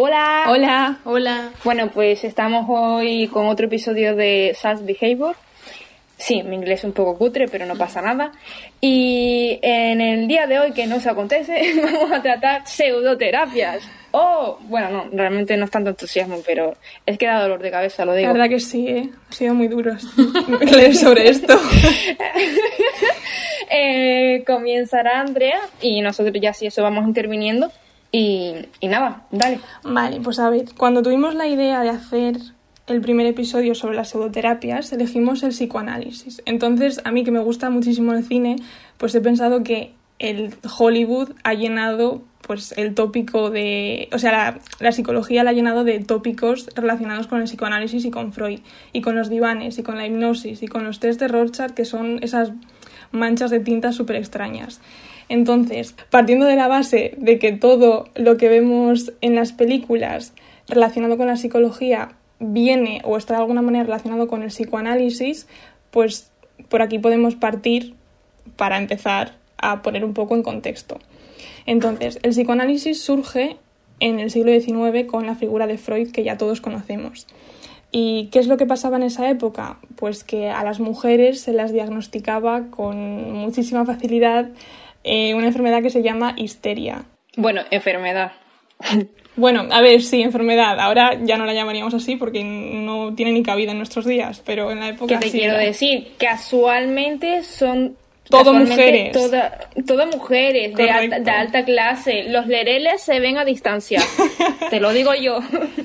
Hola. Hola. Hola. Bueno, pues estamos hoy con otro episodio de SAS Behavior. Sí, mi inglés es un poco cutre, pero no pasa nada. Y en el día de hoy que nos acontece, vamos a tratar pseudoterapias. Oh, bueno, no, realmente no es tanto entusiasmo, pero es que da dolor de cabeza, lo digo. La verdad que sí, ¿eh? ha sido muy duro leer sobre esto. eh, comenzará Andrea y nosotros ya si eso vamos interviniendo. Y, nada, dale. Vale, pues a ver, cuando tuvimos la idea de hacer el primer episodio sobre las pseudoterapias, elegimos el psicoanálisis. Entonces, a mí que me gusta muchísimo el cine, pues he pensado que el Hollywood ha llenado pues el tópico de, o sea, la, la, psicología la ha llenado de tópicos relacionados con el psicoanálisis y con Freud, y con los divanes, y con la hipnosis, y con los test de Rorschach, que son esas manchas de tinta súper extrañas. Entonces, partiendo de la base de que todo lo que vemos en las películas relacionado con la psicología viene o está de alguna manera relacionado con el psicoanálisis, pues por aquí podemos partir para empezar a poner un poco en contexto. Entonces, el psicoanálisis surge en el siglo XIX con la figura de Freud que ya todos conocemos. ¿Y qué es lo que pasaba en esa época? Pues que a las mujeres se las diagnosticaba con muchísima facilidad eh, una enfermedad que se llama histeria. Bueno, enfermedad. Bueno, a ver, sí, enfermedad. Ahora ya no la llamaríamos así porque no tiene ni cabida en nuestros días, pero en la época ¿Qué te sí quiero era. decir? Casualmente son Todo mujeres. Toda, todas mujeres de alta, de alta clase. Los lereles se ven a distancia. Te lo digo yo.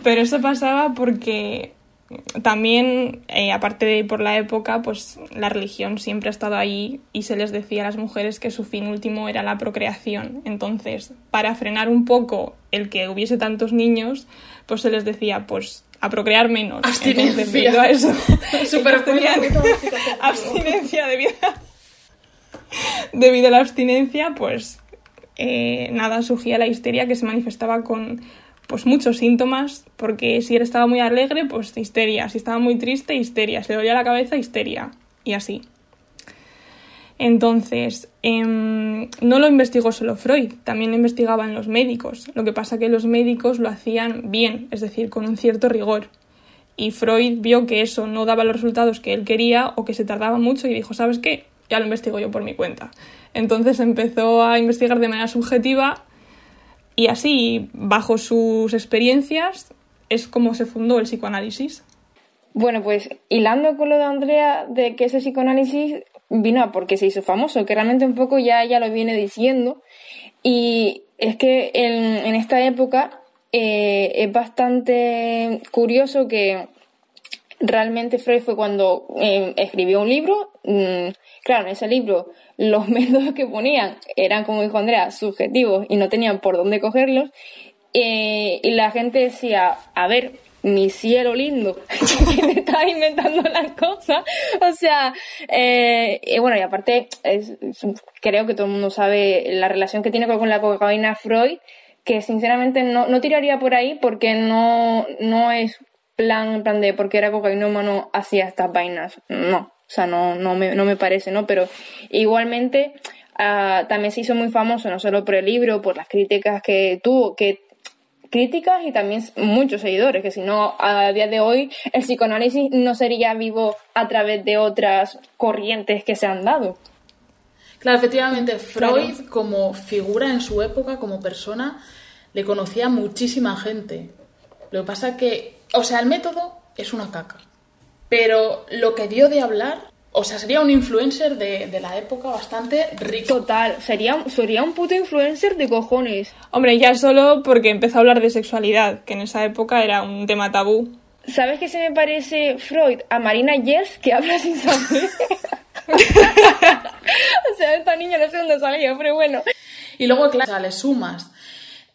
Pero eso pasaba porque también, eh, aparte de por la época, pues la religión siempre ha estado ahí y se les decía a las mujeres que su fin último era la procreación. Entonces, para frenar un poco el que hubiese tantos niños, pues se les decía, pues a procrear menos. Abstinencia. Entonces, debido a eso, tenían abstinencia debido a, debido a la abstinencia, pues eh, nada, surgía la histeria que se manifestaba con pues muchos síntomas, porque si él estaba muy alegre, pues histeria, si estaba muy triste, histeria, si le dolía la cabeza, histeria, y así. Entonces, em, no lo investigó solo Freud, también lo investigaban los médicos. Lo que pasa que los médicos lo hacían bien, es decir, con un cierto rigor. Y Freud vio que eso no daba los resultados que él quería o que se tardaba mucho y dijo, ¿sabes qué? Ya lo investigo yo por mi cuenta. Entonces empezó a investigar de manera subjetiva y así, bajo sus experiencias, es como se fundó el psicoanálisis. Bueno, pues hilando con lo de Andrea de que ese psicoanálisis vino a porque se hizo famoso, que realmente un poco ya ella lo viene diciendo. Y es que en, en esta época eh, es bastante curioso que realmente Freud fue cuando eh, escribió un libro. mm, claro, en ese libro los métodos que ponían eran, como dijo Andrea, subjetivos y no tenían por dónde cogerlos. Eh, y la gente decía, a ver, mi cielo lindo, que te estás inventando las cosas. O sea, eh, y bueno, y aparte, creo que todo el mundo sabe la relación que tiene con la cocaína Freud, que sinceramente no, no tiraría por ahí porque no, no es plan, en plan de porque era cocainómano hacía estas vainas. No, o sea, no, no, me, no me parece, ¿no? Pero igualmente ah, también se hizo muy famoso, no solo por el libro, por las críticas que tuvo, que críticas y también muchos seguidores, que si no, a día de hoy el psicoanálisis no sería vivo a través de otras corrientes que se han dado. Claro, efectivamente, Freud Claro. como figura en su época, como persona, le conocía muchísima gente. Lo que pasa que, o sea, el método es una caca. Pero lo que dio de hablar, o sea, sería un influencer de, de la época bastante rico. Total, sería, sería un puto influencer de cojones. Hombre, ya solo porque empezó a hablar de sexualidad, que en esa época era un tema tabú. ¿Sabes qué se me parece Freud? A Marina Yers, que habla sin saber. o sea, esta niña no sé dónde salió, pero bueno. Y luego, claro, o sea, le sumas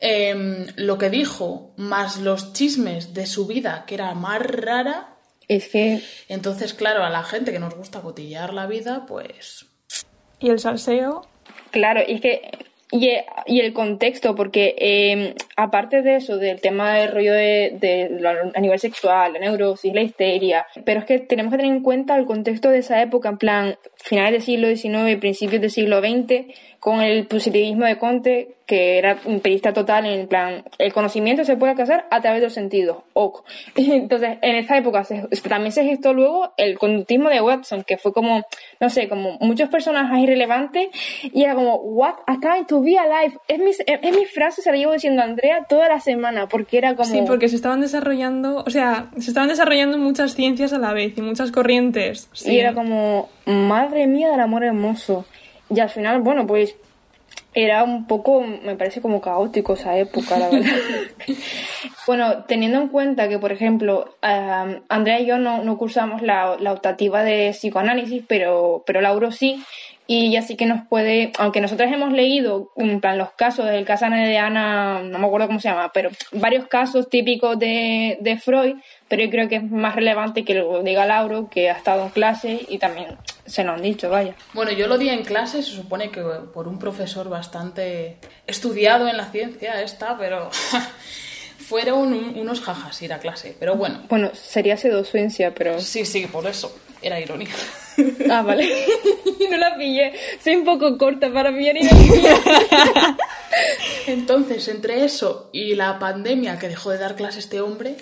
em, lo que dijo, más los chismes de su vida, que era más rara. Es que Entonces, claro, a la gente que nos gusta cotillear la vida, pues Y el salseo, Claro, y es que y, y, el contexto, porque eh, aparte de eso, del tema del rollo de, de, a nivel sexual, la neurosis, la histeria, pero es que tenemos que tener en cuenta el contexto de esa época, en plan, finales del siglo XIX, principios del siglo XX, con el positivismo de Conte, que era un periodista total, en plan, el conocimiento se puede casar a través de los sentidos. Entonces, en esta época también se gestó luego el conductismo de Watson, que fue como, no sé, como muchos personajes irrelevantes, y era como, what a time to be alive. Es mi, es mi frase, se la llevo diciendo a Andrea toda la semana, porque era como... Sí, porque se estaban desarrollando, o sea, se estaban desarrollando muchas ciencias a la vez y muchas corrientes. Sí. Y era como, madre mía del amor hermoso. Y al final, bueno, pues era un poco, me parece como caótico esa época, la verdad. bueno, teniendo en cuenta que, por ejemplo, Andrea y yo no, no cursamos la, la, optativa de psicoanálisis, pero, pero Lauro sí, y ya sí que nos puede, aunque nosotros hemos leído, en plan, los casos del caso de Ana, no me acuerdo cómo se llama, pero varios casos típicos de, de Freud, pero yo creo que es más relevante que lo diga Lauro, que ha estado en clase y también se lo han dicho, vaya. Bueno, yo lo di en clase, se supone que por un profesor bastante estudiado en la ciencia esta, pero fueron unos jajas ir a clase, pero bueno. Bueno, sería sedosuencia, pero... Sí, sí, por eso, era irónica. Ah, vale. no la pillé. Soy un poco corta para pillar Entonces, entre eso y la pandemia que dejó de dar clase este hombre,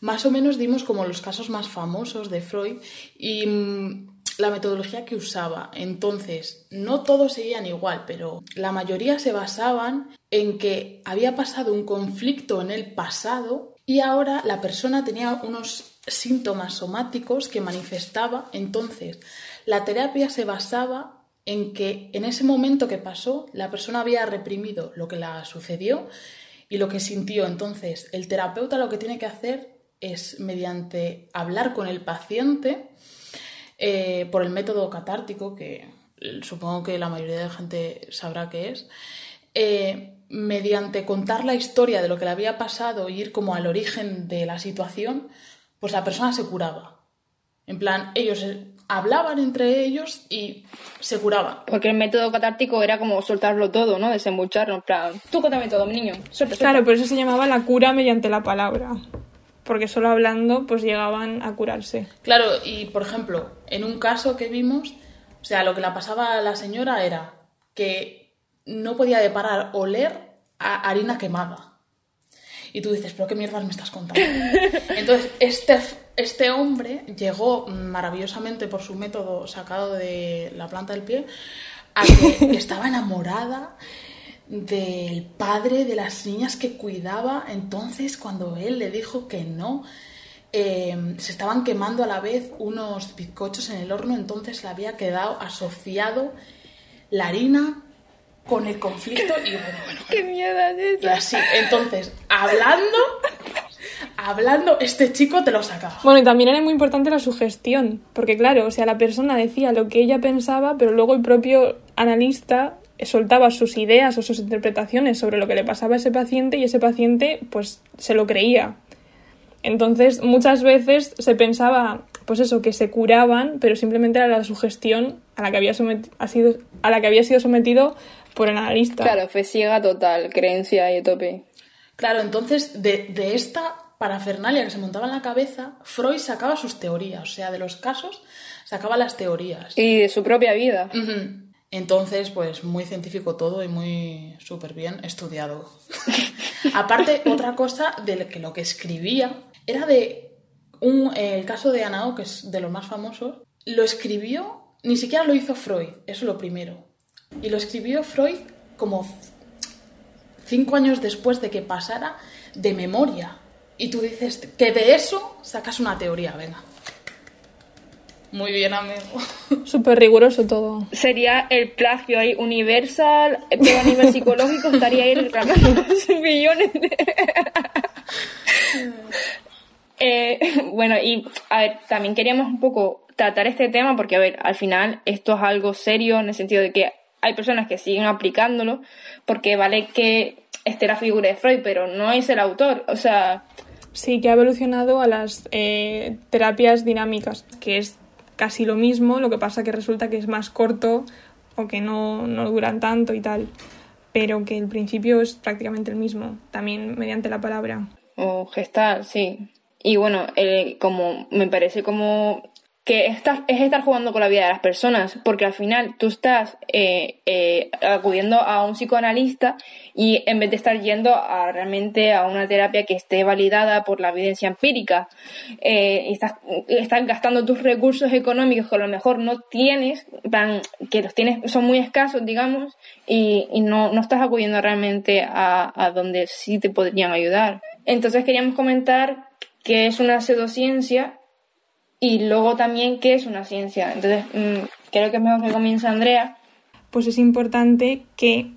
más o menos dimos como los casos más famosos de Freud y mm, la metodología que usaba. Entonces, no todos seguían igual, pero la mayoría se basaban en que había pasado un conflicto en el pasado y ahora la persona tenía unos síntomas somáticos que manifestaba. Entonces, la terapia se basaba en que en ese momento que pasó, la persona había reprimido lo que la sucedió y lo que sintió. Entonces, el terapeuta lo que tiene que hacer es, mediante hablar con el paciente, eh, por el método catártico, que supongo que la mayoría de la gente sabrá qué es, eh, mediante contar la historia de lo que le había pasado e ir como al origen de la situación, pues la persona se curaba. En plan, ellos hablaban entre ellos y se curaban. Porque el método catártico era como soltarlo todo, ¿no? Desembucharlo, en plan, tú cuéntame todo, mi niño. Suelta, Claro, por eso se llamaba la cura mediante la palabra. Porque solo hablando, pues llegaban a curarse. Claro, y por ejemplo, en un caso que vimos, o sea, lo que le pasaba a la señora era que no podía deparar oler a harina quemada. Y tú dices, pero qué mierdas me estás contando. Entonces, este, este hombre llegó maravillosamente por su método sacado de la planta del pie a que estaba enamorada del padre de las niñas que cuidaba. Entonces, cuando él le dijo que no, eh, se estaban quemando a la vez unos bizcochos en el horno, entonces le había quedado asociado la harina con el conflicto y bueno, bueno. ¡Qué mierda es! Y así, entonces, hablando, hablando, este chico te lo sacaba. Bueno, y también era muy importante la sugestión, porque claro, o sea, la persona decía lo que ella pensaba, pero luego el propio analista soltaba sus ideas o sus interpretaciones sobre lo que le pasaba a ese paciente y ese paciente pues se lo creía. Entonces, muchas veces se pensaba, pues eso, que se curaban, pero simplemente era la sugestión a la que había, ha sido, a la que había sido sometido por el analista. Claro, fue ciega total, creencia y tope. Claro, entonces de, de esta parafernalia que se montaba en la cabeza, Freud sacaba sus teorías, o sea, de los casos sacaba las teorías. Y de su propia vida. Entonces, pues muy científico todo y muy súper bien estudiado. Aparte, otra cosa de que lo que escribía era de un, el caso de Anao, que es de los más famosos, lo escribió, ni siquiera lo hizo Freud, eso es lo primero. Y lo escribió Freud como cinco años después de que pasara de memoria. Y tú dices que de eso sacas una teoría, venga. Muy bien, amigo. Súper riguroso todo. Sería el plagio ahí universal, pero a nivel psicológico estaría ahí reclamando millones de... eh, bueno, y a ver, también queríamos un poco tratar este tema porque, a ver, al final esto es algo serio en el sentido de que hay personas que siguen aplicándolo porque vale que esté la figura de Freud, pero no es el autor. O sea. Sí, que ha evolucionado a las eh, terapias dinámicas, que es casi lo mismo, lo que pasa que resulta que es más corto o que no, no duran tanto y tal. pero que el principio es prácticamente el mismo, también mediante la palabra. O gestal, sí. Y bueno, como me parece como que estás, es estar jugando con la vida de las personas, porque al final tú estás eh, eh, acudiendo a un psicoanalista y en vez de estar yendo a realmente a una terapia que esté validada por la evidencia empírica, eh, estás, estás gastando tus recursos económicos que a lo mejor no tienes, que los tienes, son muy escasos, digamos, y, y no, no estás acudiendo realmente a, a donde sí te podrían ayudar. Entonces queríamos comentar que es una pseudociencia y luego también qué es una ciencia. Entonces, mm, creo que es mejor que comience Andrea. Pues es importante que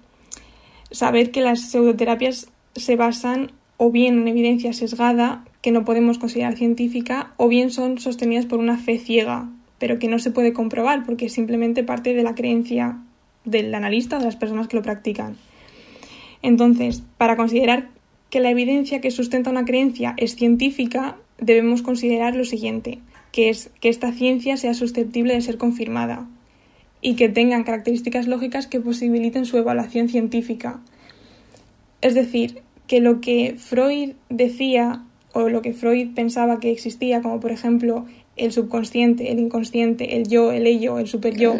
saber que las pseudoterapias se basan o bien en evidencia sesgada, que no podemos considerar científica, o bien son sostenidas por una fe ciega, pero que no se puede comprobar porque es simplemente parte de la creencia del analista o de las personas que lo practican. Entonces, para considerar que la evidencia que sustenta una creencia es científica, debemos considerar lo siguiente que es que esta ciencia sea susceptible de ser confirmada y que tengan características lógicas que posibiliten su evaluación científica. Es decir, que lo que Freud decía o lo que Freud pensaba que existía, como por ejemplo el subconsciente, el inconsciente, el yo, el ello, el superyo.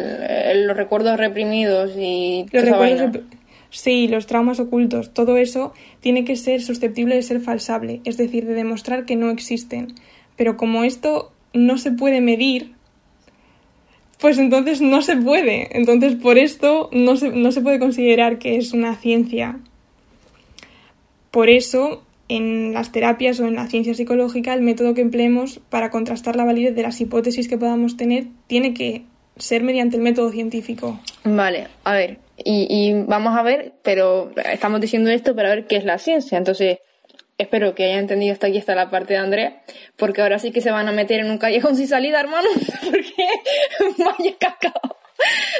los recuerdos reprimidos y los recuerdos Sí, los traumas ocultos, todo eso tiene que ser susceptible de ser falsable, es decir, de demostrar que no existen. Pero como esto no se puede medir, pues entonces no se puede. Entonces por esto no se, no se puede considerar que es una ciencia. Por eso, en las terapias o en la ciencia psicológica, el método que empleemos para contrastar la validez de las hipótesis que podamos tener tiene que ser mediante el método científico. Vale, a ver, y, y vamos a ver, pero estamos diciendo esto para ver qué es la ciencia. Entonces, Espero que hayan entendido hasta aquí, está la parte de Andrea, porque ahora sí que se van a meter en un callejón sin salida, hermano, porque vaya cacao.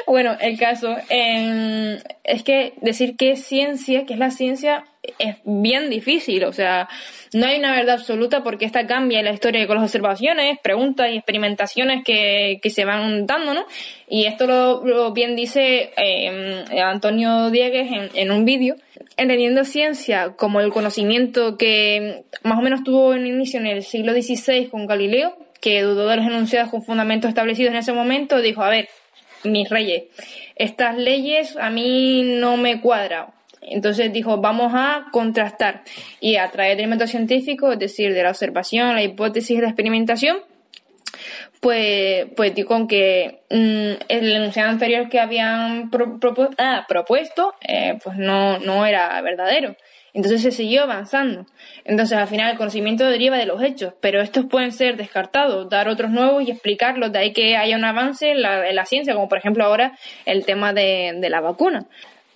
Bueno, el caso em, es que decir que es ciencia, que es la ciencia, es bien difícil. O sea, no hay una verdad absoluta porque esta cambia la historia con las observaciones, preguntas y experimentaciones que, que se van dando, ¿no? Y esto lo, bien dice em, Antonio Diegues en, en un vídeo entendiendo ciencia como el conocimiento que más o menos tuvo un inicio en el siglo XVI con Galileo, que dudó de los enunciados con fundamentos establecidos en ese momento, dijo, a ver, mis reyes, estas leyes a mí no me cuadran. Entonces dijo, vamos a contrastar y a través del método científico, es decir, de la observación, la hipótesis la experimentación, pues, pues con que mm, el enunciado anterior que habían ah, propuesto eh, pues no, no era verdadero. Entonces se siguió avanzando. Entonces al final el conocimiento deriva de los hechos, pero estos pueden ser descartados, dar otros nuevos y explicarlos. De ahí que haya un avance en la, en la ciencia, como por ejemplo ahora el tema de, de la vacuna.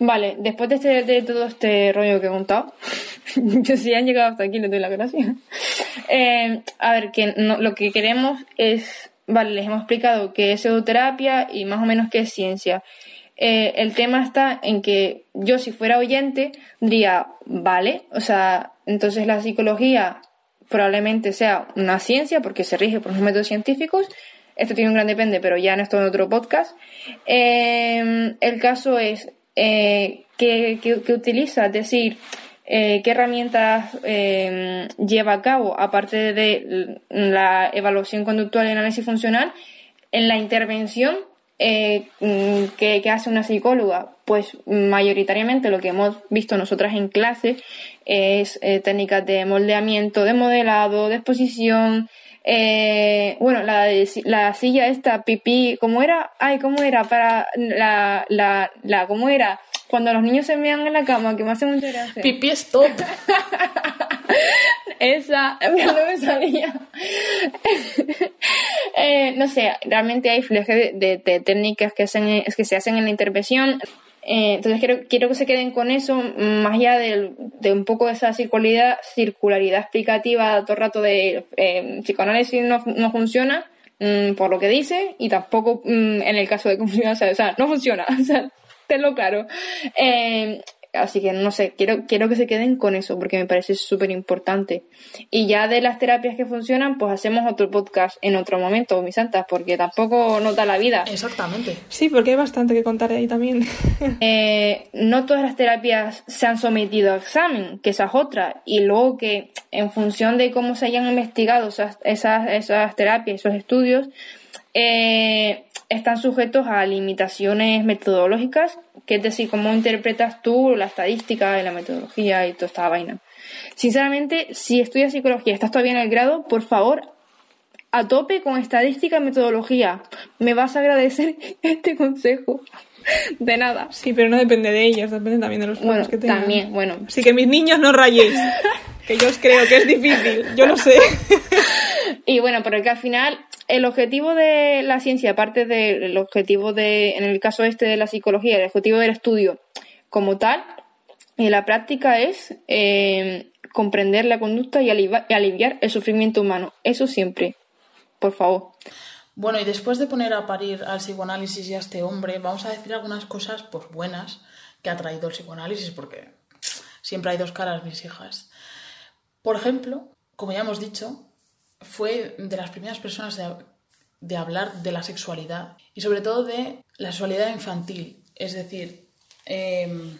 Vale, después de, este, de todo este rollo que he contado, yo si han llegado hasta aquí les doy la gracia. Eh, a ver, que lo que queremos es Vale, les hemos explicado qué es pseudoterapia y más o menos qué es ciencia. Eh, el tema está en que yo si fuera oyente diría, vale, o sea, entonces la psicología probablemente sea una ciencia porque se rige por los métodos científicos. Esto tiene un gran depende, pero ya no esto en otro podcast. Eh, el caso es eh, que, utiliza, es decir, eh, qué herramientas em, lleva a cabo, aparte de la evaluación conductual y análisis funcional, en la intervención eh, mm, que, hace una psicóloga, pues mayoritariamente lo que hemos visto nosotras en clase es eh, técnicas de moldeamiento, de modelado, de exposición. Bueno, la, la silla esta, pipí, ¿cómo era? Ay, ¿cómo era? Para la, la, la, ¿cómo era? Cuando los niños se mean en la cama, que me hace mucha gracia. Pipi stop. Esa, no me salía. eh, no sé, realmente hay fleje de, técnicas que, hacen, que se hacen en la intervención. Eh, entonces quiero, quiero que se queden con eso, más allá de, de un poco de esa circularidad, circularidad explicativa todo el rato de eh, psicoanálisis no, no funciona mm, por lo que dice y tampoco mm, en el caso de que funciona, o sea, no funciona. O sea, lo claro. Eh, así que no sé, quiero, quiero que se queden con eso porque me parece súper importante. Y ya de las terapias que funcionan, pues hacemos otro podcast en otro momento, mis santas, porque tampoco nos da la vida. Exactamente. Sí, porque hay bastante que contar ahí también. Eh, no todas las terapias se han sometido a examen, que esa es otra, y luego que en función de cómo se hayan investigado esas, esas, esas terapias, esos estudios, eh, están sujetos a limitaciones metodológicas, que es decir, cómo interpretas tú la estadística y la metodología y toda esta vaina. Sinceramente, si estudias psicología y estás todavía en el grado, por favor, a tope con estadística y metodología. Me vas a agradecer este consejo. De nada. Sí, pero no depende de ellos, depende también de los Bueno, que tengan. también, bueno. Así que mis niños no rayéis, que yo os creo que es difícil, yo lo sé. Y bueno, pero que al final el objetivo de la ciencia, aparte del objetivo de, en el caso este de la psicología, el objetivo del estudio como tal, en la práctica es eh, comprender la conducta y aliviar el sufrimiento humano. Eso siempre, por favor. Bueno, y después de poner a parir al psicoanálisis y a este hombre, vamos a decir algunas cosas pues buenas que ha traído el psicoanálisis, porque siempre hay dos caras, mis hijas. Por ejemplo, como ya hemos dicho, fue de las primeras personas de, hablar de la sexualidad y sobre todo de la sexualidad infantil. Es decir, em,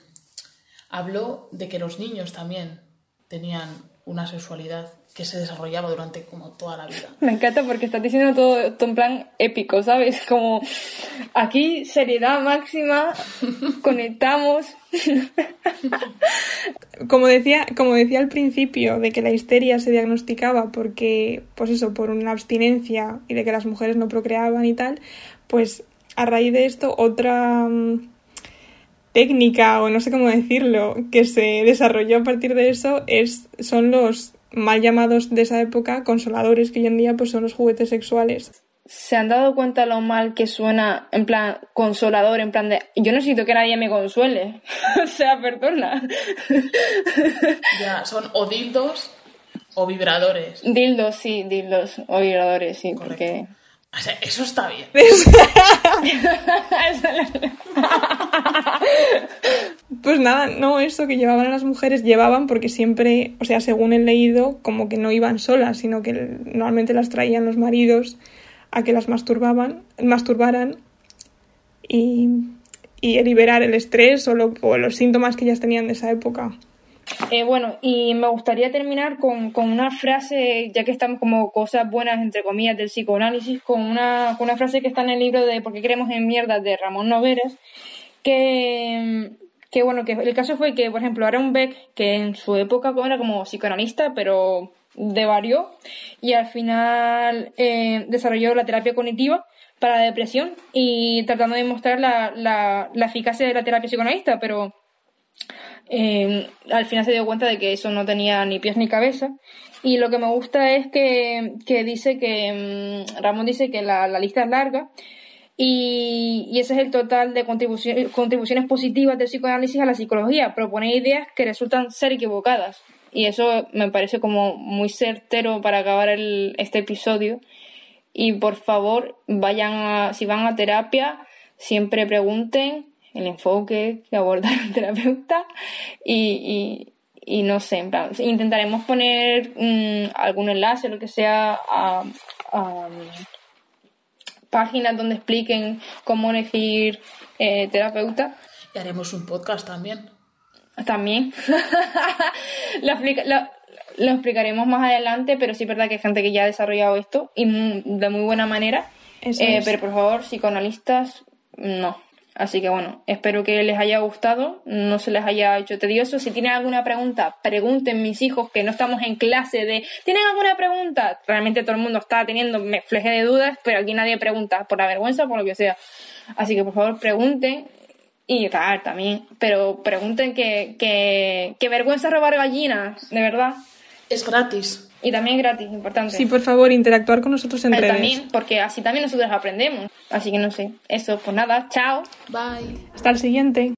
habló de que los niños también tenían una sexualidad que se desarrollaba durante como toda la vida. Me encanta porque estás diciendo todo, todo en plan épico, ¿sabes? Como aquí seriedad máxima, conectamos. Como decía, como decía al principio, de que la histeria se diagnosticaba porque, pues eso, por una abstinencia y de que las mujeres no procreaban y tal, pues a raíz de esto otra mm, técnica o no sé cómo decirlo que se desarrolló a partir de eso es son los mal llamados de esa época consoladores que hoy en día pues son los juguetes sexuales. ¿Se han dado cuenta lo mal que suena, en plan, consolador, en plan de, yo necesito que nadie me consuele? o sea, perdona. Ya, son o dildos o vibradores. dildos, sí, dildos, o vibradores, sí, Correcto. porque... O sea, eso está bien. Pues nada, no eso que llevaban las mujeres, llevaban porque siempre, o sea, según he leído, como que no iban solas, sino que normalmente las traían los maridos a que las masturbaban, masturbaran y, y liberar el estrés o, lo- o los síntomas que ellas tenían de esa época. Eh, bueno, y me gustaría terminar con, con una frase, ya que estamos como cosas buenas, entre comillas, del psicoanálisis, con una, con una frase que está en el libro de ¿Por qué creemos en mierda? de Ramón Noveres, que, que bueno, que el caso fue que, por ejemplo, Aaron Beck, que en su época era como psicoanalista, pero devarió, y al final eh, desarrolló la terapia cognitiva para la depresión y tratando de mostrar la, la, la eficacia de la terapia psicoanalista, pero eh, al final se dio cuenta de que eso no tenía ni pies ni cabeza. Y lo que me gusta es que, que dice que mm, Ramón dice que la, la lista es larga y, y ese es el total de contribuciones, contribuciones positivas del psicoanálisis a la psicología. Propone ideas que resultan ser equivocadas. Y eso me parece como muy certero para acabar el, este episodio. Y por favor, vayan a, si van a terapia, siempre pregunten el enfoque que aborda el terapeuta y, y, y no sé, en plan, intentaremos poner mm, algún enlace, lo que sea, a, a, páginas donde expliquen cómo elegir eh, terapeuta. Y haremos un podcast también. También. lo, explica- lo- lo explicaremos más adelante, pero sí es verdad que hay gente que ya ha desarrollado esto y de muy buena manera. Eh. Pero por favor, psicoanalistas, no. Así que bueno, espero que les haya gustado, no se les haya hecho tedioso. Si tienen alguna pregunta, pregunten mis hijos que no estamos en clase de ¿tienen alguna pregunta? Realmente todo el mundo está teniendo me fleje de dudas, pero aquí nadie pregunta por la vergüenza o por lo que sea. Así que por favor pregunten y tal también, pero pregunten que, que, que vergüenza robar gallinas, de verdad. Es gratis. Y también gratis, importante. Sí, por favor, interactuar con nosotros en Eh, redes. también, porque así también nosotros aprendemos. Así que no sé. Eso, pues nada, chao. Bye. Hasta el siguiente.